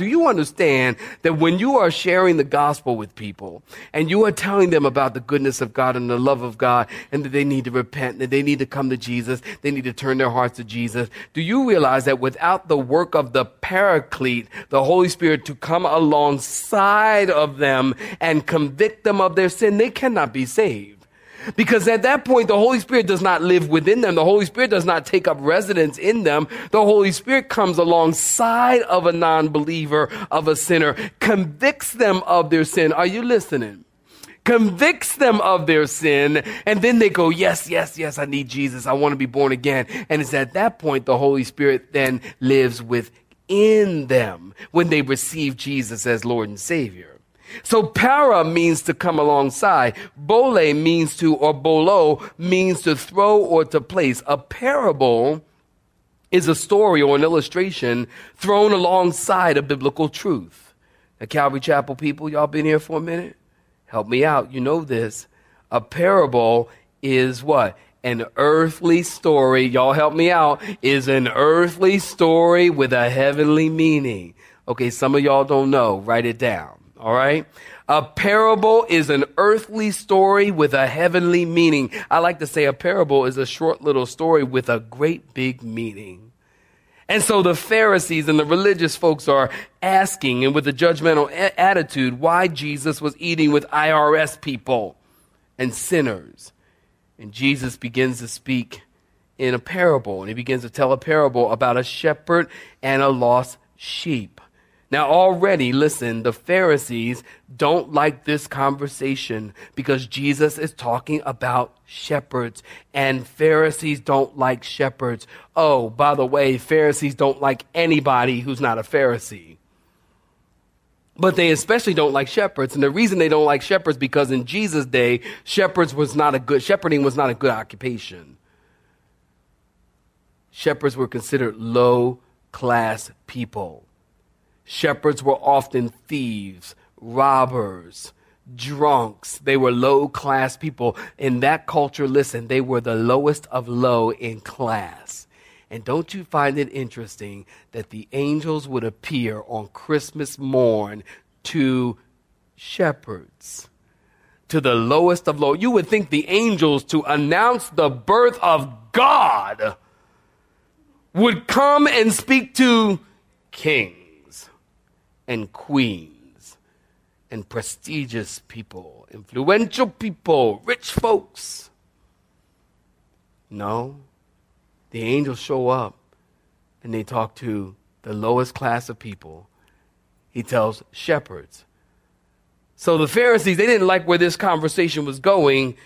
Do you understand that when you are sharing the gospel with people and you are telling them about the goodness of God and the love of God and that they need to repent, that they need to come to Jesus, they need to turn their hearts to Jesus, do you realize that without the work of the paraclete, the Holy Spirit to come alongside of them and convict them of their sin, they cannot be saved? Because at that point, the Holy Spirit does not live within them. The Holy Spirit does not take up residence in them. The Holy Spirit comes alongside of a non-believer, of a sinner, convicts them of their sin. Are you listening? Convicts them of their sin, and then they go, Yes, yes, yes, I need Jesus. I want to be born again. And it's at that point the Holy Spirit then lives within them when they receive Jesus as Lord and Savior. So para means to come alongside. Bole means to, or bolo means to throw or to place. A parable is a story or an illustration thrown alongside a biblical truth. Now, Calvary Chapel people, y'all been here for a minute? Help me out. You know this. A parable is what? An earthly story. Y'all help me out. Is an earthly story with a heavenly meaning. Okay, some of y'all don't know. Write it down. All right. A parable is an earthly story with a heavenly meaning. I like to say a parable is a short little story with a great big meaning. And so the Pharisees and the religious folks are asking and with a judgmental a- attitude why Jesus was eating with IRS people and sinners. And Jesus begins to speak in a parable and he begins to tell a parable about a shepherd and a lost sheep. Now, already, listen, the Pharisees don't like this conversation because Jesus is talking about shepherds, and Pharisees don't like shepherds. Oh, by the way, Pharisees don't like anybody who's not a Pharisee. But they especially don't like shepherds. And the reason they don't like shepherds because in Jesus' day, shepherds was not a good, shepherding was not a good occupation. Shepherds were considered low class people. Shepherds were often thieves, robbers, drunks. They were low class people. In that culture, listen, they were the lowest of low in class. And don't you find it interesting that the angels would appear on Christmas morn to shepherds? To the lowest of low. You would think the angels to announce the birth of God would come and speak to kings and queens and prestigious people, influential people, rich folks. No, the angels show up and they talk to the lowest class of people. He tells shepherds. So the Pharisees, they didn't like where this conversation was going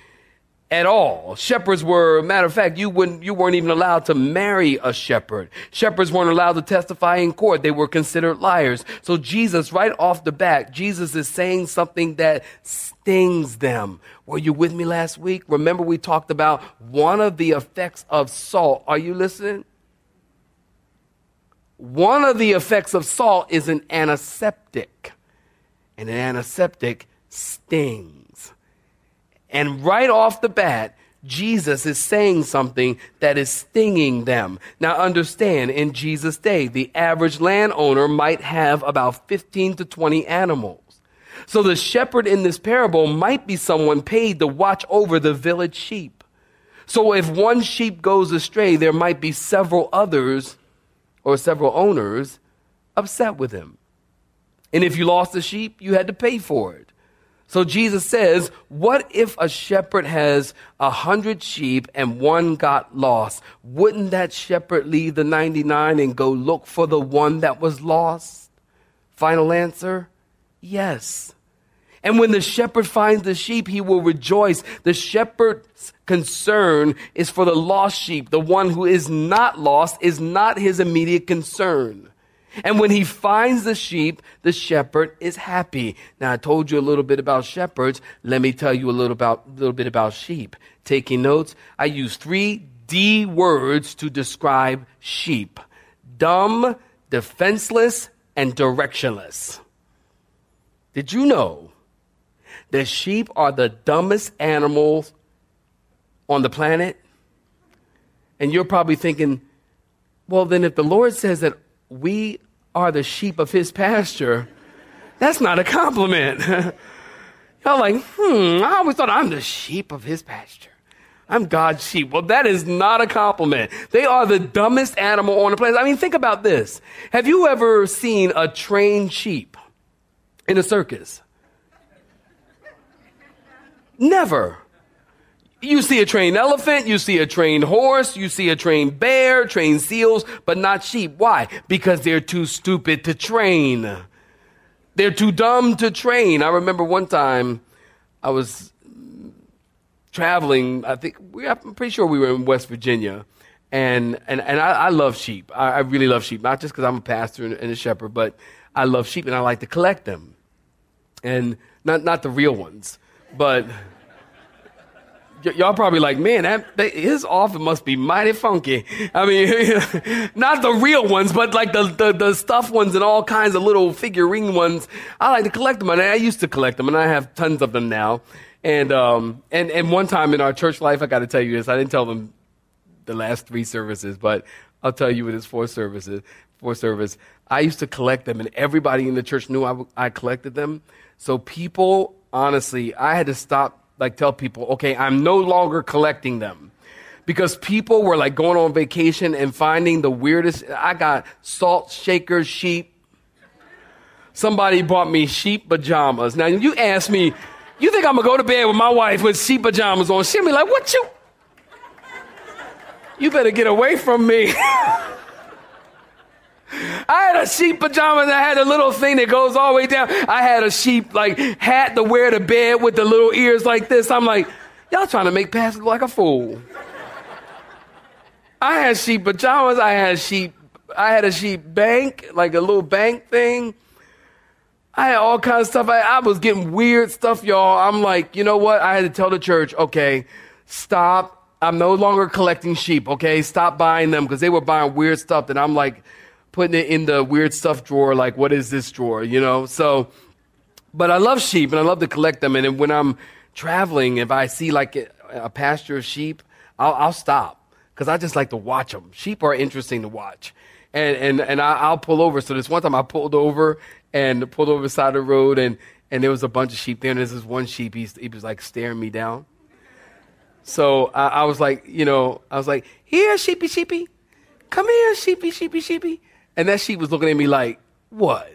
at all. Shepherds were, matter of fact, you wouldn't, you weren't even allowed to marry a shepherd. Shepherds weren't allowed to testify in court. They were considered liars. So Jesus, right off the bat, Jesus is saying something that stings them. Were you with me last week? Remember we talked about one of the effects of salt. Are you listening? One of the effects of salt is an antiseptic. And an antiseptic stings. And right off the bat, Jesus is saying something that is stinging them. Now understand, in Jesus' day, the average landowner might have about 15 to 20 animals. So the shepherd in this parable might be someone paid to watch over the village sheep. So if one sheep goes astray, there might be several others or several owners upset with him. And if you lost a sheep, you had to pay for it. So Jesus says, what if a shepherd has a hundred sheep and one got lost? Wouldn't that shepherd leave the 99 and go look for the one that was lost? Final answer, yes. And when the shepherd finds the sheep, he will rejoice. The shepherd's concern is for the lost sheep. The one who is not lost is not his immediate concern. And when he finds the sheep, the shepherd is happy. Now I told you a little bit about shepherds. Let me tell you a little about little bit about sheep. Taking notes, I use three D words to describe sheep. Dumb, defenseless, and directionless. Did you know that sheep are the dumbest animals on the planet? And you're probably thinking, well, then if the Lord says that we are the sheep of his pasture, that's not a compliment. Y'all like, hmm, I always thought I'm the sheep of his pasture. I'm God's sheep. Well, that is not a compliment. They are the dumbest animal on the planet. I mean, think about this. Have you ever seen a trained sheep in a circus? Never. You see a trained elephant, you see a trained horse, you see a trained bear, trained seals, but not sheep. Why? Because they're too stupid to train. They're too dumb to train. I remember one time I was traveling, I think, we, I'm pretty sure we were in West Virginia. And, and, and I, I love sheep. I, I really love sheep, not just because I'm a pastor and, and a shepherd, but I love sheep and I like to collect them. And not, not the real ones, but Y- y'all probably like, man, that, that, his office must be mighty funky. I mean, not the real ones, but like the, the, the stuffed ones and all kinds of little figurine ones. I like to collect them, and I used to collect them, and I have tons of them now. And um, and and one time in our church life, I got to tell you this. I didn't tell them the last three services, but I'll tell you with his four services, four service. I used to collect them, and everybody in the church knew I, I collected them. So people, honestly, I had to stop like tell people, okay, I'm no longer collecting them. Because people were like going on vacation and finding the weirdest. I got salt shaker sheep. Somebody bought me sheep pajamas. Now you ask me, you think I'm gonna go to bed with my wife with sheep pajamas on? She'll be like, what you? You better get away from me. I had a sheep pajama that had a little thing that goes all the way down. I had a sheep like hat to wear to bed with the little ears like this. I'm like, y'all trying to make Pastor look like a fool. I had sheep pajamas. I had sheep. I had a sheep bank, like a little bank thing. I had all kinds of stuff. I, I was getting weird stuff, y'all. I'm like, you know what? I had to tell the church, okay, stop. I'm no longer collecting sheep. Okay, stop buying them because they were buying weird stuff. And I'm like putting it in the weird stuff drawer. Like, what is this drawer? You know? So, but I love sheep and I love to collect them. And when I'm traveling, if I see like a, pasture of sheep, I'll, I'll stop because I just like to watch them. Sheep are interesting to watch. And, and, and I, I'll pull over. So this one time I pulled over and pulled over side of the road and, and there was a bunch of sheep there. And there's this one sheep, he's, he was like staring me down. So I, I was like, you know, I was like, here, sheepy, sheepy. Come here, sheepy, sheepy, sheepy. And that sheep was looking at me like, what?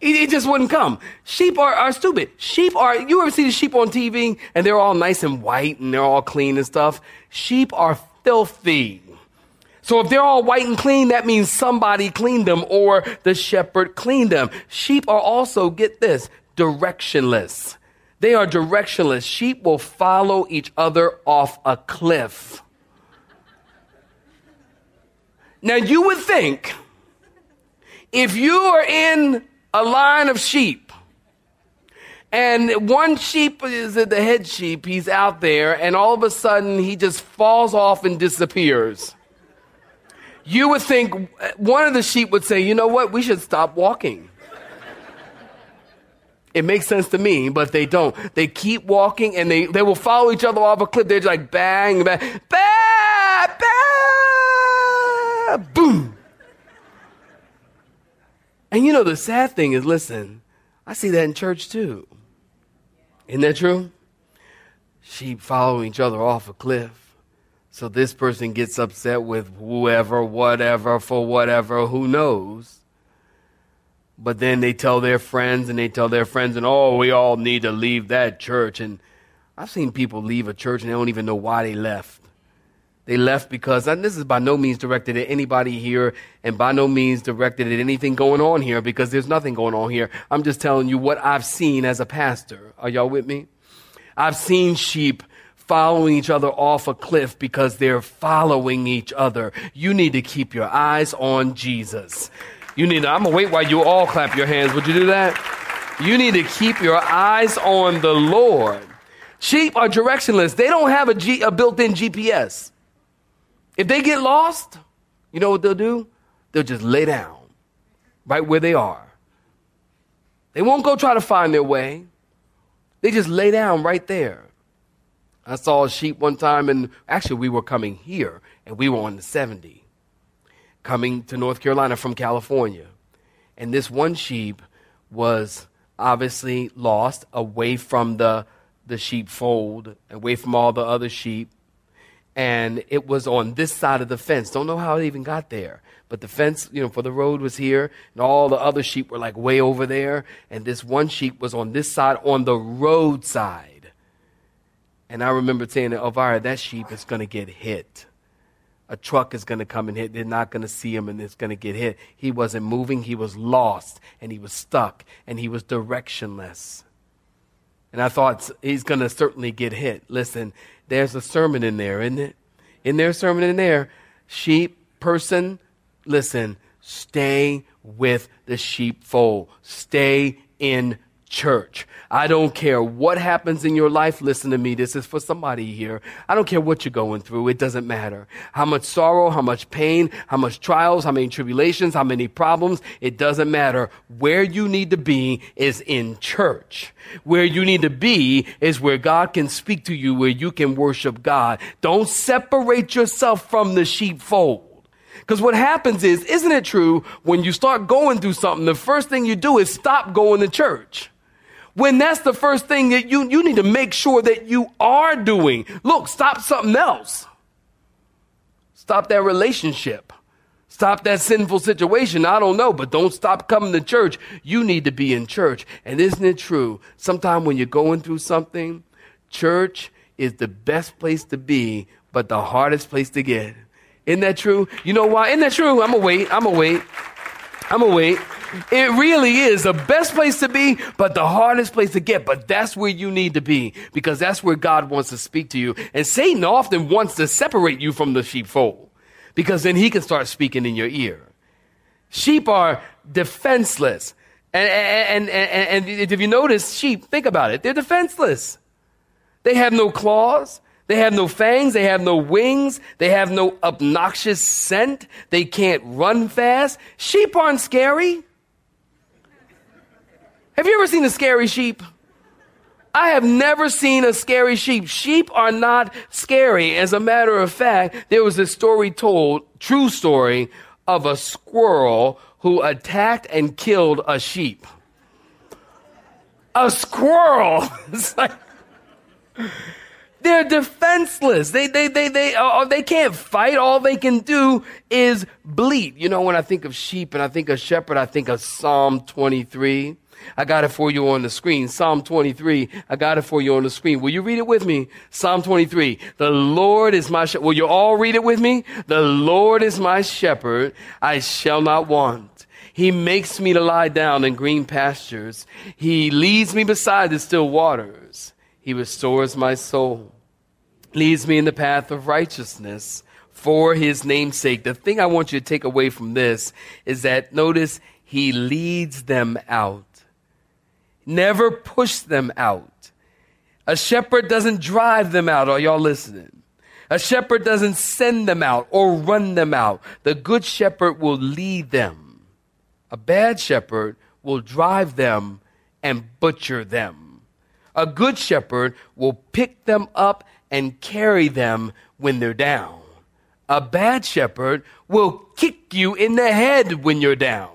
It, it just wouldn't come. Sheep are, are stupid. Sheep are, you ever see the sheep on TV and they're all nice and white and they're all clean and stuff? Sheep are filthy. So if they're all white and clean, that means somebody cleaned them or the shepherd cleaned them. Sheep are also, get this, directionless. They are directionless. Sheep will follow each other off a cliff. Now you would think if you are in a line of sheep and one sheep is the head sheep, he's out there, and all of a sudden he just falls off and disappears. You would think one of the sheep would say, you know what, we should stop walking. It makes sense to me, but they don't. They keep walking and they, they will follow each other off a cliff. They're just like bang, bang, bang, bang, boom. And you know, the sad thing is, listen, I see that in church too. Isn't that true? Sheep following each other off a cliff. So this person gets upset with whoever, whatever, for whatever, who knows. But then they tell their friends and they tell their friends, and oh, we all need to leave that church. And I've seen people leave a church and they don't even know why they left. They left because, and this is by no means directed at anybody here and by no means directed at anything going on here because there's nothing going on here. I'm just telling you what I've seen as a pastor. Are y'all with me? I've seen sheep following each other off a cliff because they're following each other. You need to keep your eyes on Jesus. You need to, I'm gonna wait while you all clap your hands. Would you do that? You need to keep your eyes on the Lord. Sheep are directionless. They don't have a, G, a built-in GPS. If they get lost, you know what they'll do? They'll just lay down right where they are. They won't go try to find their way. They just lay down right there. I saw a sheep one time, and actually, we were coming here, and we were on the 70, coming to North Carolina from California. And this one sheep was obviously lost away from the, the sheepfold, away from all the other sheep. And it was on this side of the fence. Don't know how it even got there. But the fence, you know, for the road was here, and all the other sheep were like way over there. And this one sheep was on this side, on the roadside. And I remember saying, to Elvira, that sheep is going to get hit. A truck is going to come and hit. They're not going to see him and it's going to get hit. He wasn't moving. He was lost and he was stuck and he was directionless. And I thought he's going to certainly get hit. Listen, there's a sermon in there, isn't it? In there, sermon in there. Sheep, person, listen, stay with the sheepfold. Stay in church. I don't care what happens in your life. Listen to me. This is for somebody here. I don't care what you're going through. It doesn't matter. How much sorrow, how much pain, how much trials, how many tribulations, how many problems. It doesn't matter. Where you need to be is in church. Where you need to be is where God can speak to you, where you can worship God. Don't separate yourself from the sheepfold. Because what happens is, isn't it true, when you start going through something, the first thing you do is stop going to church when that's the first thing that you, you need to make sure that you are doing. Look, stop something else. Stop that relationship. Stop that sinful situation. I don't know, but don't stop coming to church. You need to be in church. And isn't it true? Sometimes when you're going through something, church is the best place to be, but the hardest place to get. Isn't that true? You know why? Isn't that true? I'm gonna wait. I'm gonna wait. I'm gonna wait. It really is the best place to be, but the hardest place to get. But that's where you need to be because that's where God wants to speak to you. And Satan often wants to separate you from the sheepfold because then he can start speaking in your ear. Sheep are defenseless. And, and, and, and if you notice sheep, think about it. They're defenseless. They have no claws. They have no fangs. They have no wings. They have no obnoxious scent. They can't run fast. Sheep aren't scary. Have you ever seen a scary sheep? I have never seen a scary sheep. Sheep are not scary. As a matter of fact, there was a story told, true story, of a squirrel who attacked and killed a sheep. A squirrel. It's like, they're defenseless. They, they, they, they, uh, they can't fight. All they can do is bleat. You know, when I think of sheep and I think of shepherd, I think of Psalm 23. I got it for you on the screen. Psalm 23. I got it for you on the screen. Will you read it with me? Psalm 23. The Lord is my shepherd. Will you all read it with me? The Lord is my shepherd. I shall not want. He makes me to lie down in green pastures. He leads me beside the still waters. He restores my soul. Leads me in the path of righteousness for his namesake. The thing I want you to take away from this is that notice he leads them out never push them out. A shepherd doesn't drive them out. Are y'all listening? A shepherd doesn't send them out or run them out. The good shepherd will lead them. A bad shepherd will drive them and butcher them. A good shepherd will pick them up and carry them when they're down. A bad shepherd will kick you in the head when you're down.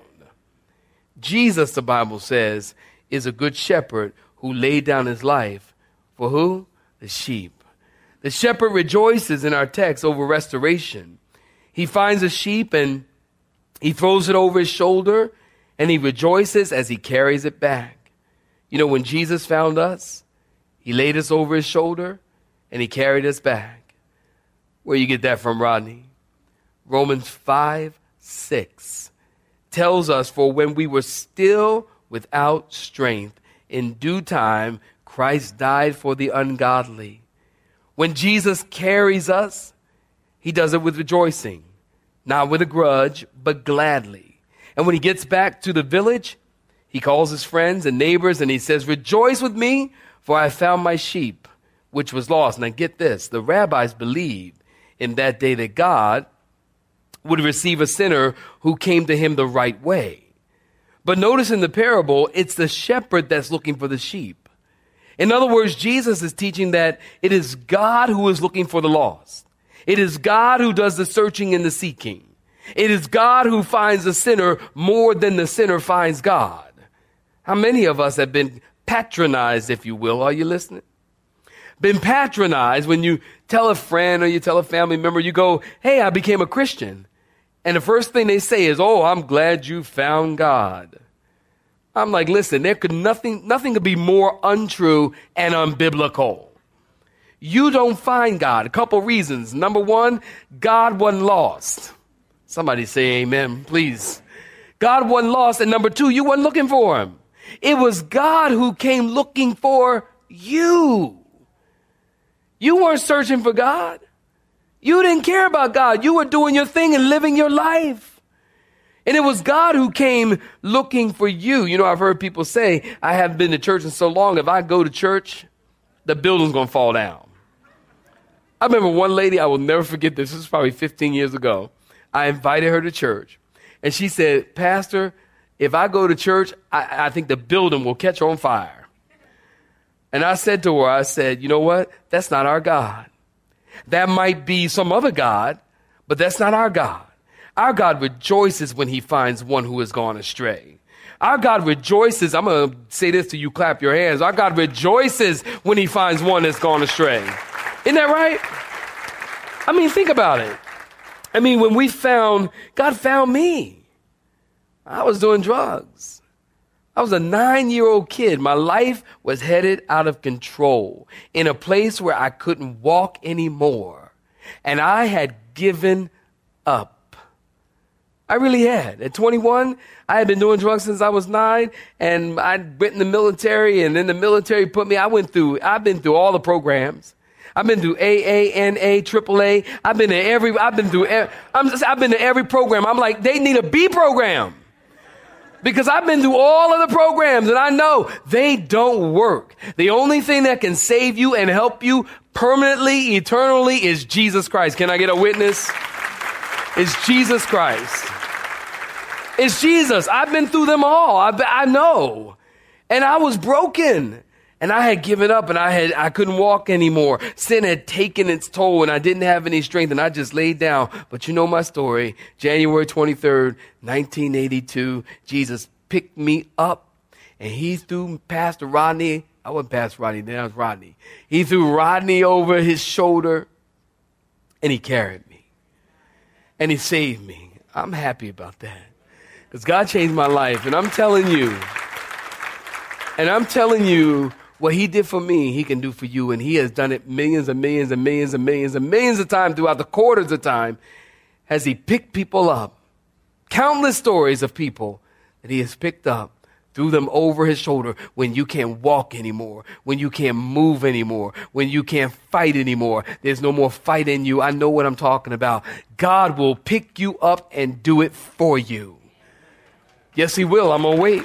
Jesus, the Bible says, is a good shepherd who laid down his life for who? The sheep. The shepherd rejoices in our text over restoration. He finds a sheep and he throws it over his shoulder and he rejoices as he carries it back. You know, when Jesus found us, he laid us over his shoulder and he carried us back. Where you get that from, Rodney? Romans 5 6 tells us, For when we were still without strength, in due time Christ died for the ungodly. When Jesus carries us, he does it with rejoicing, not with a grudge, but gladly. And when he gets back to the village, he calls his friends and neighbors and he says, Rejoice with me, for I found my sheep, which was lost. Now get this the rabbis believed in that day that God would receive a sinner who came to him the right way. But notice in the parable, it's the shepherd that's looking for the sheep. In other words, Jesus is teaching that it is God who is looking for the lost. It is God who does the searching and the seeking. It is God who finds the sinner more than the sinner finds God. How many of us have been patronized, if you will? Are you listening? Been patronized when you tell a friend or you tell a family member, you go, Hey, I became a Christian. And the first thing they say is, Oh, I'm glad you found God. I'm like, listen, there could nothing, nothing could be more untrue and unbiblical. You don't find God. A couple reasons. Number one, God wasn't lost. Somebody say amen, please. God wasn't lost. And number two, you weren't looking for him. It was God who came looking for you. You weren't searching for God. You didn't care about God. You were doing your thing and living your life. And it was God who came looking for you. You know, I've heard people say, I haven't been to church in so long. If I go to church, the building's going to fall down. I remember one lady, I will never forget this. This was probably 15 years ago. I invited her to church. And she said, Pastor, if I go to church, I, I think the building will catch on fire. And I said to her, I said, you know what? That's not our God. That might be some other God, but that's not our God. Our God rejoices when he finds one who has gone astray. Our God rejoices. I'm going to say this to you, clap your hands. Our God rejoices when he finds one that's gone astray. Isn't that right? I mean, think about it. I mean, when we found, God found me. I was doing drugs. I was a nine year old kid. My life was headed out of control in a place where I couldn't walk anymore. And I had given up. I really had. At 21, I had been doing drugs since I was nine, and I went in the military, and then the military put me, I went through, I've been through all the programs. I've been through AA, NA, AAA. I've been to every, I've been through, I'm just, I've been to every program. I'm like, they need a B program. Because I've been through all of the programs and I know they don't work. The only thing that can save you and help you permanently, eternally is Jesus Christ. Can I get a witness? It's Jesus Christ. It's Jesus. I've been through them all. I, I know. And I was broken. And I had given up and I had, I couldn't walk anymore. Sin had taken its toll and I didn't have any strength and I just laid down. But you know my story. January 23rd, 1982, Jesus picked me up and he threw Pastor Rodney. I wasn't Pastor Rodney, then I was Rodney. He threw Rodney over his shoulder and he carried me and he saved me. I'm happy about that because God changed my life and I'm telling you, and I'm telling you, what he did for me, he can do for you. And he has done it millions and millions and millions and millions and millions of times throughout the quarters of time. Has he picked people up? Countless stories of people that he has picked up, threw them over his shoulder when you can't walk anymore, when you can't move anymore, when you can't fight anymore. There's no more fight in you. I know what I'm talking about. God will pick you up and do it for you. Yes, he will. I'm going to wait.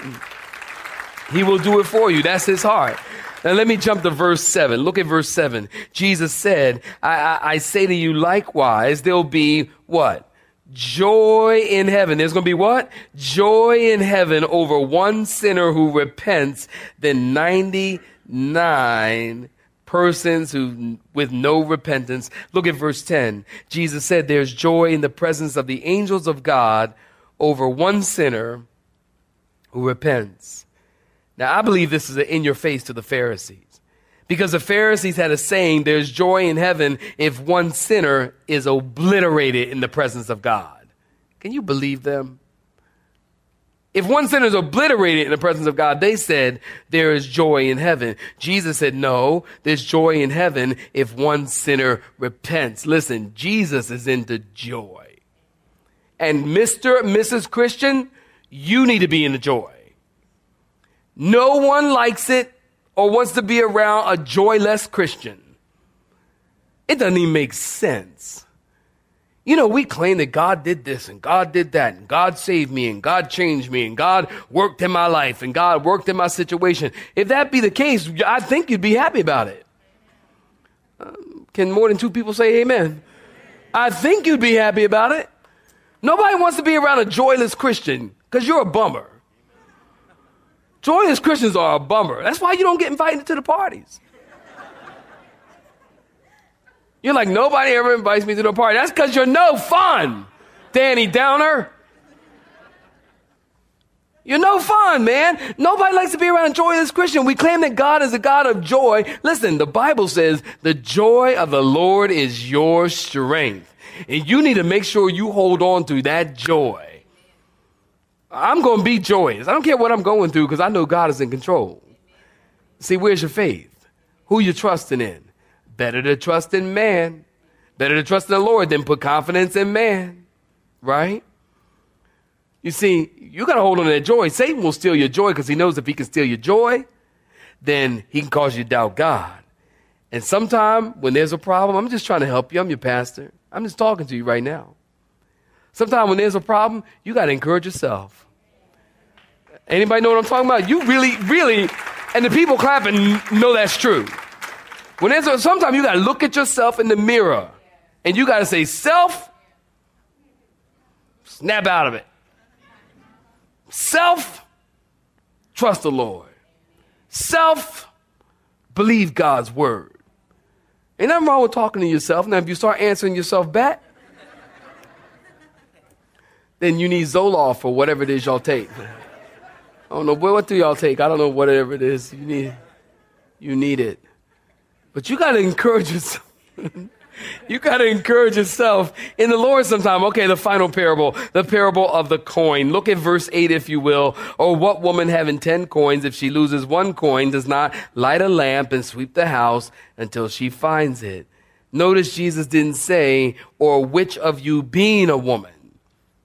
He will do it for you. That's his heart. Now let me jump to verse 7. Look at verse 7. Jesus said, I, I, I say to you likewise, there'll be what? Joy in heaven. There's going to be what? Joy in heaven over one sinner who repents than 99 persons who with no repentance. Look at verse 10. Jesus said there's joy in the presence of the angels of God over one sinner who repents. Now, I believe this is in your face to the Pharisees. Because the Pharisees had a saying, there's joy in heaven if one sinner is obliterated in the presence of God. Can you believe them? If one sinner is obliterated in the presence of God, they said there is joy in heaven. Jesus said, no, there's joy in heaven if one sinner repents. Listen, Jesus is into joy. And Mr. Mrs. Christian, you need to be in the joy. No one likes it or wants to be around a joyless Christian. It doesn't even make sense. You know, we claim that God did this and God did that and God saved me and God changed me and God worked in my life and God worked in my situation. If that be the case, I think you'd be happy about it. Um, can more than two people say amen? I think you'd be happy about it. Nobody wants to be around a joyless Christian because you're a bummer. Joyless Christians are a bummer. That's why you don't get invited to the parties. You're like, nobody ever invites me to the party. That's because you're no fun, Danny Downer. You're no fun, man. Nobody likes to be around a joyless Christian. We claim that God is a God of joy. Listen, the Bible says the joy of the Lord is your strength. And you need to make sure you hold on to that joy. I'm going to be joyous. I don't care what I'm going through because I know God is in control. See, where's your faith? Who you trusting in? Better to trust in man. Better to trust in the Lord than put confidence in man. Right? You see, you got to hold on to that joy. Satan will steal your joy because he knows if he can steal your joy, then he can cause you to doubt God. And sometime when there's a problem, I'm just trying to help you. I'm your pastor. I'm just talking to you right now. Sometime when there's a problem, you got to encourage yourself. Anybody know what I'm talking about? You really, really, and the people clapping know that's true. When there's a, sometimes you got to look at yourself in the mirror and you got to say, self, snap out of it. Self, trust the Lord. Self, believe God's word. Ain't nothing wrong with talking to yourself. Now, if you start answering yourself back, then you need Zoloft or whatever it is y'all take. I don't know what do y'all take. I don't know whatever it is you need. You need it. But you got to encourage yourself. you got to encourage yourself in the Lord sometime. Okay, the final parable, the parable of the coin. Look at verse 8, if you will. Or what woman having 10 coins, if she loses one coin, does not light a lamp and sweep the house until she finds it? Notice Jesus didn't say, or which of you being a woman.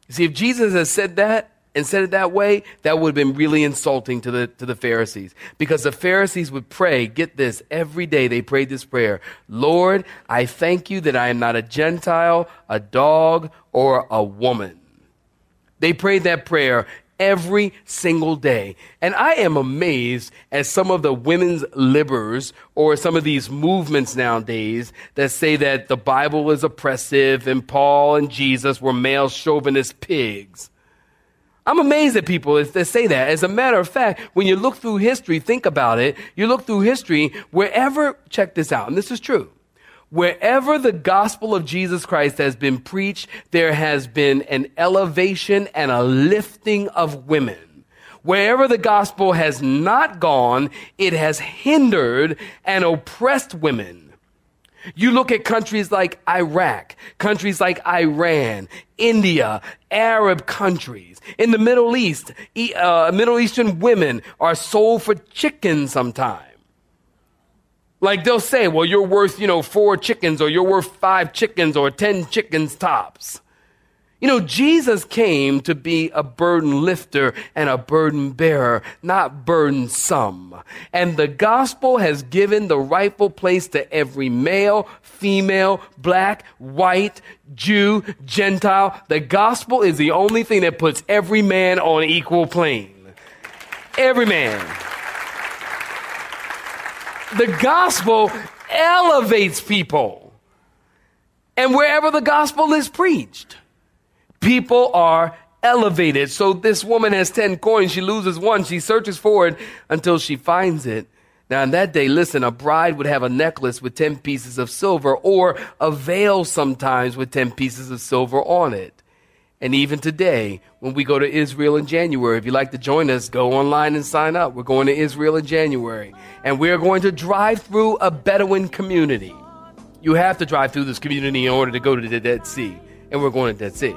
See, if Jesus has said that, and said it that way, that would have been really insulting to the, to the Pharisees. Because the Pharisees would pray, get this, every day they prayed this prayer Lord, I thank you that I am not a Gentile, a dog, or a woman. They prayed that prayer every single day. And I am amazed at some of the women's libbers or some of these movements nowadays that say that the Bible is oppressive and Paul and Jesus were male chauvinist pigs. I'm amazed at people that say that. As a matter of fact, when you look through history, think about it. You look through history, wherever, check this out, and this is true. Wherever the gospel of Jesus Christ has been preached, there has been an elevation and a lifting of women. Wherever the gospel has not gone, it has hindered and oppressed women. You look at countries like Iraq, countries like Iran, India, Arab countries. In the Middle East, uh, Middle Eastern women are sold for chicken sometime. Like they'll say, well, you're worth, you know, four chickens or you're worth five chickens or ten chickens tops. You know, Jesus came to be a burden lifter and a burden bearer, not burdensome. And the gospel has given the rightful place to every male, female, black, white, Jew, Gentile. The gospel is the only thing that puts every man on equal plane. Every man. The gospel elevates people. And wherever the gospel is preached, people are elevated. So this woman has 10 coins. She loses one. She searches for it until she finds it. Now, in that day, listen, a bride would have a necklace with 10 pieces of silver or a veil sometimes with 10 pieces of silver on it. And even today, when we go to Israel in January, if you'd like to join us, go online and sign up. We're going to Israel in January. And we're going to drive through a Bedouin community. You have to drive through this community in order to go to the Dead Sea. And we're going to Dead Sea.